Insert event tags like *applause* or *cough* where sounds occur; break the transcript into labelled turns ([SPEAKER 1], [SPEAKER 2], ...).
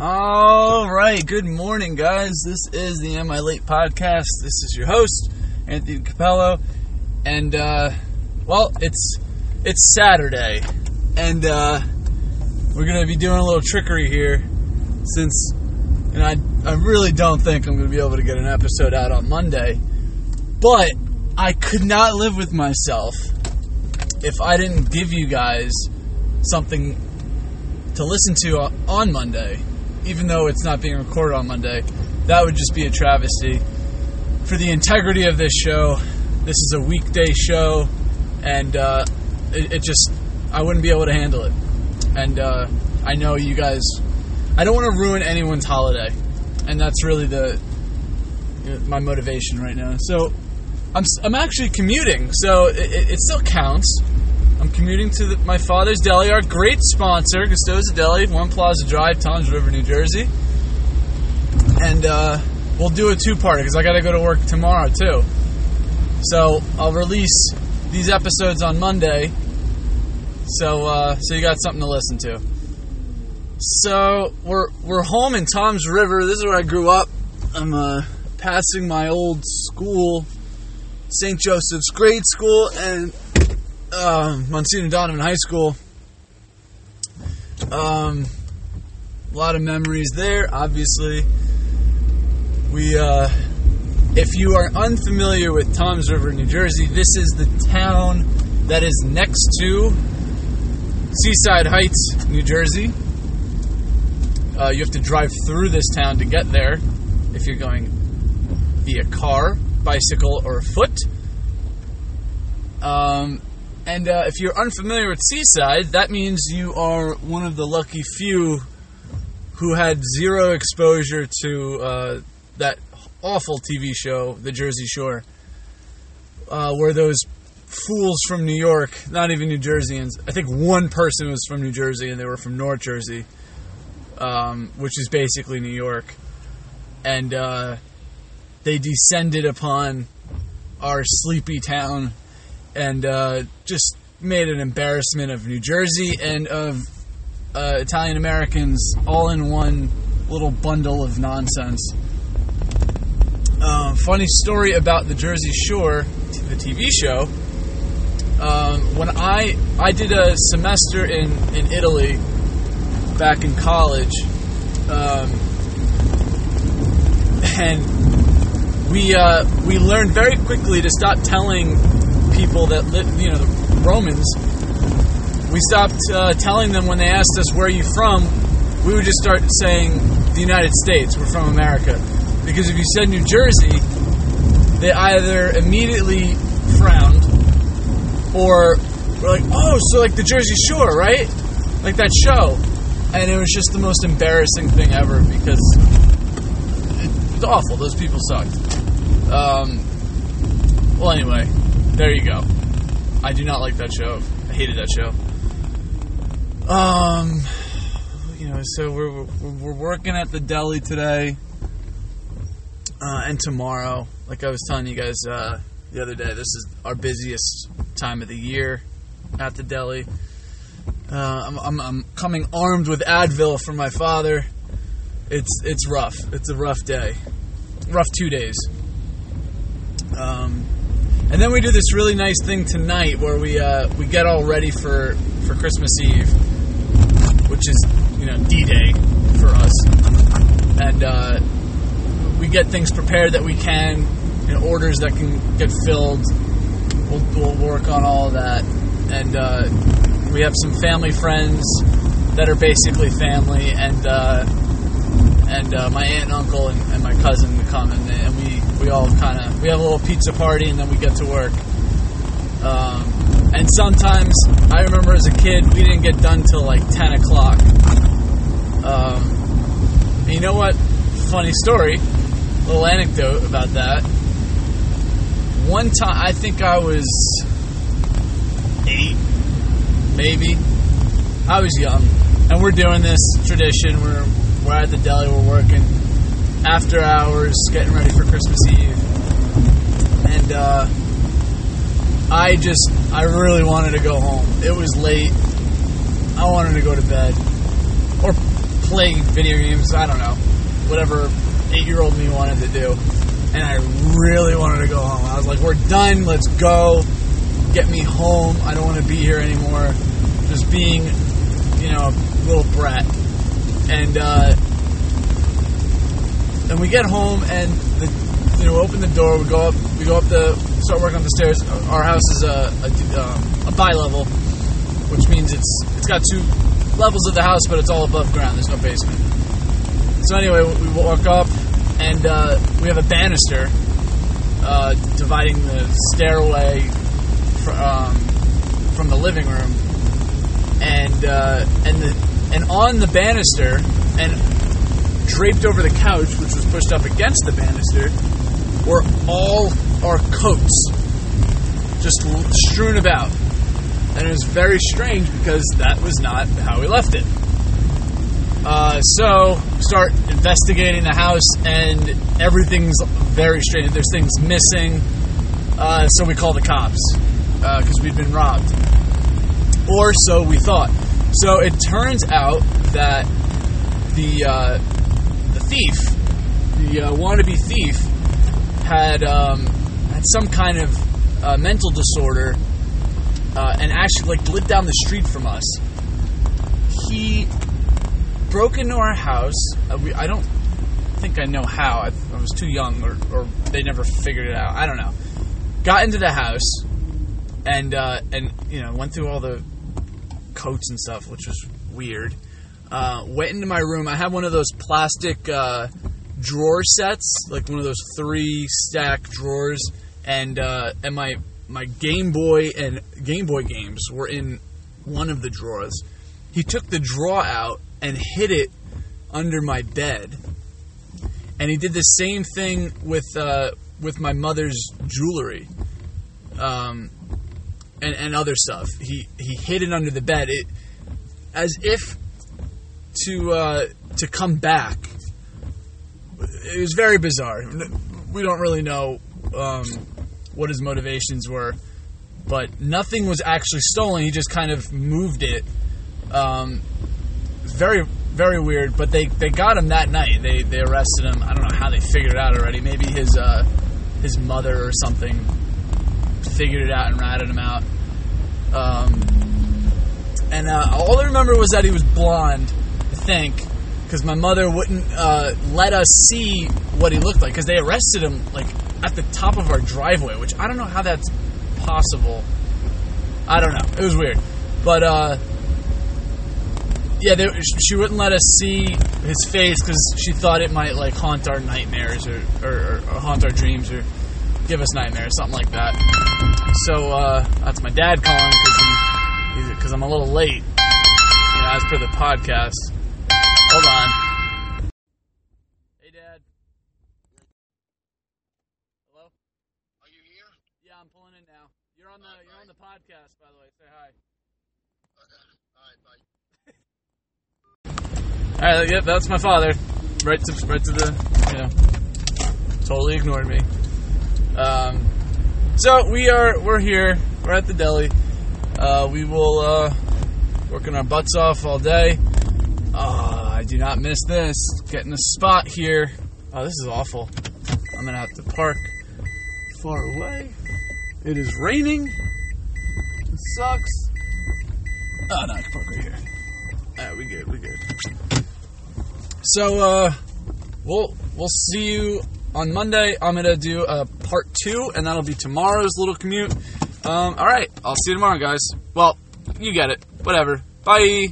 [SPEAKER 1] All right, good morning, guys. This is the Am I Late podcast. This is your host, Anthony Capello, and uh, well, it's it's Saturday, and uh, we're gonna be doing a little trickery here, since know I I really don't think I'm gonna be able to get an episode out on Monday, but I could not live with myself if I didn't give you guys something to listen to on Monday even though it's not being recorded on Monday, that would just be a travesty. For the integrity of this show, this is a weekday show, and uh, it, it, just, I wouldn't be able to handle it. And uh, I know you guys, I don't want to ruin anyone's holiday, and that's really the my motivation right now. So I'm, I'm actually commuting, so it, it still counts. I'm commuting to the, my father's deli, our great sponsor, Gusto's Deli, One Plaza Drive, Toms River, New Jersey. And uh, we'll do a two-parter because I got to go to work tomorrow too. So I'll release these episodes on Monday, so uh, so you got something to listen to. So we're we're home in Toms River. This is where I grew up. I'm uh, passing my old school, St. Joseph's Grade School, and um, Monsignor Donovan High School. Um, a lot of memories there, obviously. We, uh, if you are unfamiliar with Toms River, New Jersey, this is the town that is next to Seaside Heights, New Jersey. Uh, you have to drive through this town to get there if you're going via car, bicycle, or foot. Um, and uh, if you're unfamiliar with Seaside, that means you are one of the lucky few who had zero exposure to uh, that awful TV show, The Jersey Shore, uh, where those fools from New York, not even New Jerseyans, I think one person was from New Jersey and they were from North Jersey, um, which is basically New York, and uh, they descended upon our sleepy town and uh, just made an embarrassment of New Jersey and of uh, Italian Americans all in one little bundle of nonsense. Uh, funny story about the Jersey Shore, the TV show. Um, when I I did a semester in, in Italy back in college, um, and we uh, we learned very quickly to stop telling people that lived, you know, the Romans, we stopped uh, telling them when they asked us, where are you from? We would just start saying, the United States, we're from America. Because if you said New Jersey, they either immediately frowned or were like, oh, so like the Jersey Shore, right? Like that show. And it was just the most embarrassing thing ever because it was awful. Those people sucked. Um, well, anyway, there you go. I do not like that show. I hated that show. Um, you know, so we're we're working at the deli today, uh, and tomorrow. Like I was telling you guys uh, the other day, this is our busiest time of the year at the deli. Uh, I'm, I'm, I'm coming armed with Advil from my father. It's it's rough. It's a rough day, rough two days. Um, and then we do this really nice thing tonight where we uh, we get all ready for for Christmas Eve, which is you know D Day for us, and uh, we get things prepared that we can, you know, orders that can get filled. We'll, we'll work on all of that, and uh, we have some family friends that are basically family, and uh, and uh, my aunt and uncle and, and my cousin come, and, and we we all kind of we have a little pizza party and then we get to work. Um, and sometimes I remember as a kid we didn't get done till like ten o'clock. Um, you know what? Funny story, little anecdote about that. One time, I think I was eight, maybe. I was young, and we're doing this tradition. We're we're at the deli, we're working after hours, getting ready for Christmas Eve, and uh, I just, I really wanted to go home. It was late. I wanted to go to bed, or play video games. I don't know, whatever eight year old me wanted to do. And I really wanted to go home. I was like, we're done. Let's go. Get me home. I don't want to be here anymore. Just being, you know, a little brat. And, uh, and we get home and the, you know, open the door. We go up. We go up the start working on the stairs. Our house is a a, um, a bi-level, which means it's it's got two levels of the house, but it's all above ground. There's no basement. So anyway, we walk up and uh, we have a banister uh, dividing the stairway fr- um, from the living room, and uh, and the and on the banister and draped over the couch, which was pushed up against the banister, were all our coats just strewn about. And it was very strange because that was not how we left it. Uh, so, start investigating the house, and everything's very strange. There's things missing. Uh, so, we call the cops because we'd been robbed. Or so we thought. So, it turns out that the uh, thief, the uh, wannabe thief, had um, had some kind of uh, mental disorder, uh, and actually like lived down the street from us. He broke into our house. Uh, we, I don't think I know how. I, I was too young, or, or, they never figured it out. I don't know. Got into the house, and uh, and you know went through all the coats and stuff, which was weird. Uh, went into my room. I have one of those plastic uh, drawer sets, like one of those three stack drawers, and uh, and my my Game Boy and Game Boy games were in one of the drawers. He took the drawer out and hid it under my bed, and he did the same thing with uh, with my mother's jewelry, um, and and other stuff. He he hid it under the bed. It as if to uh, to come back. It was very bizarre. We don't really know um, what his motivations were, but nothing was actually stolen. He just kind of moved it. Um, very very weird. But they, they got him that night. They they arrested him. I don't know how they figured it out already. Maybe his uh, his mother or something figured it out and ratted him out. Um, and uh, all I remember was that he was blonde think because my mother wouldn't uh, let us see what he looked like because they arrested him like at the top of our driveway, which I don't know how that's possible. I don't know. It was weird, but uh, yeah, they, she wouldn't let us see his face because she thought it might like haunt our nightmares or, or, or, haunt our dreams or give us nightmares, something like that. So uh, that's my dad calling because I'm a little late, you know, as per the podcast. Hold on. Hey, Dad. Hello?
[SPEAKER 2] Are you here?
[SPEAKER 1] Yeah, I'm pulling in now. You're on the
[SPEAKER 2] Alright,
[SPEAKER 1] you're on the podcast, by the way. Say hi. *laughs*
[SPEAKER 2] Okay. *laughs* All right, bye.
[SPEAKER 1] All right. Yep, that's my father. Right to right to the you know, totally ignored me. Um, so we are we're here. We're at the deli. Uh, we will uh, working our butts off all day. Uh, I do not miss this. Getting a spot here. Oh, this is awful. I'm gonna have to park far away. It is raining. It sucks. Oh no, I can park right here. Alright, we good, we good. So uh we'll we'll see you on Monday. I'm gonna do a part two, and that'll be tomorrow's little commute. Um, alright, I'll see you tomorrow, guys. Well, you get it. Whatever. Bye.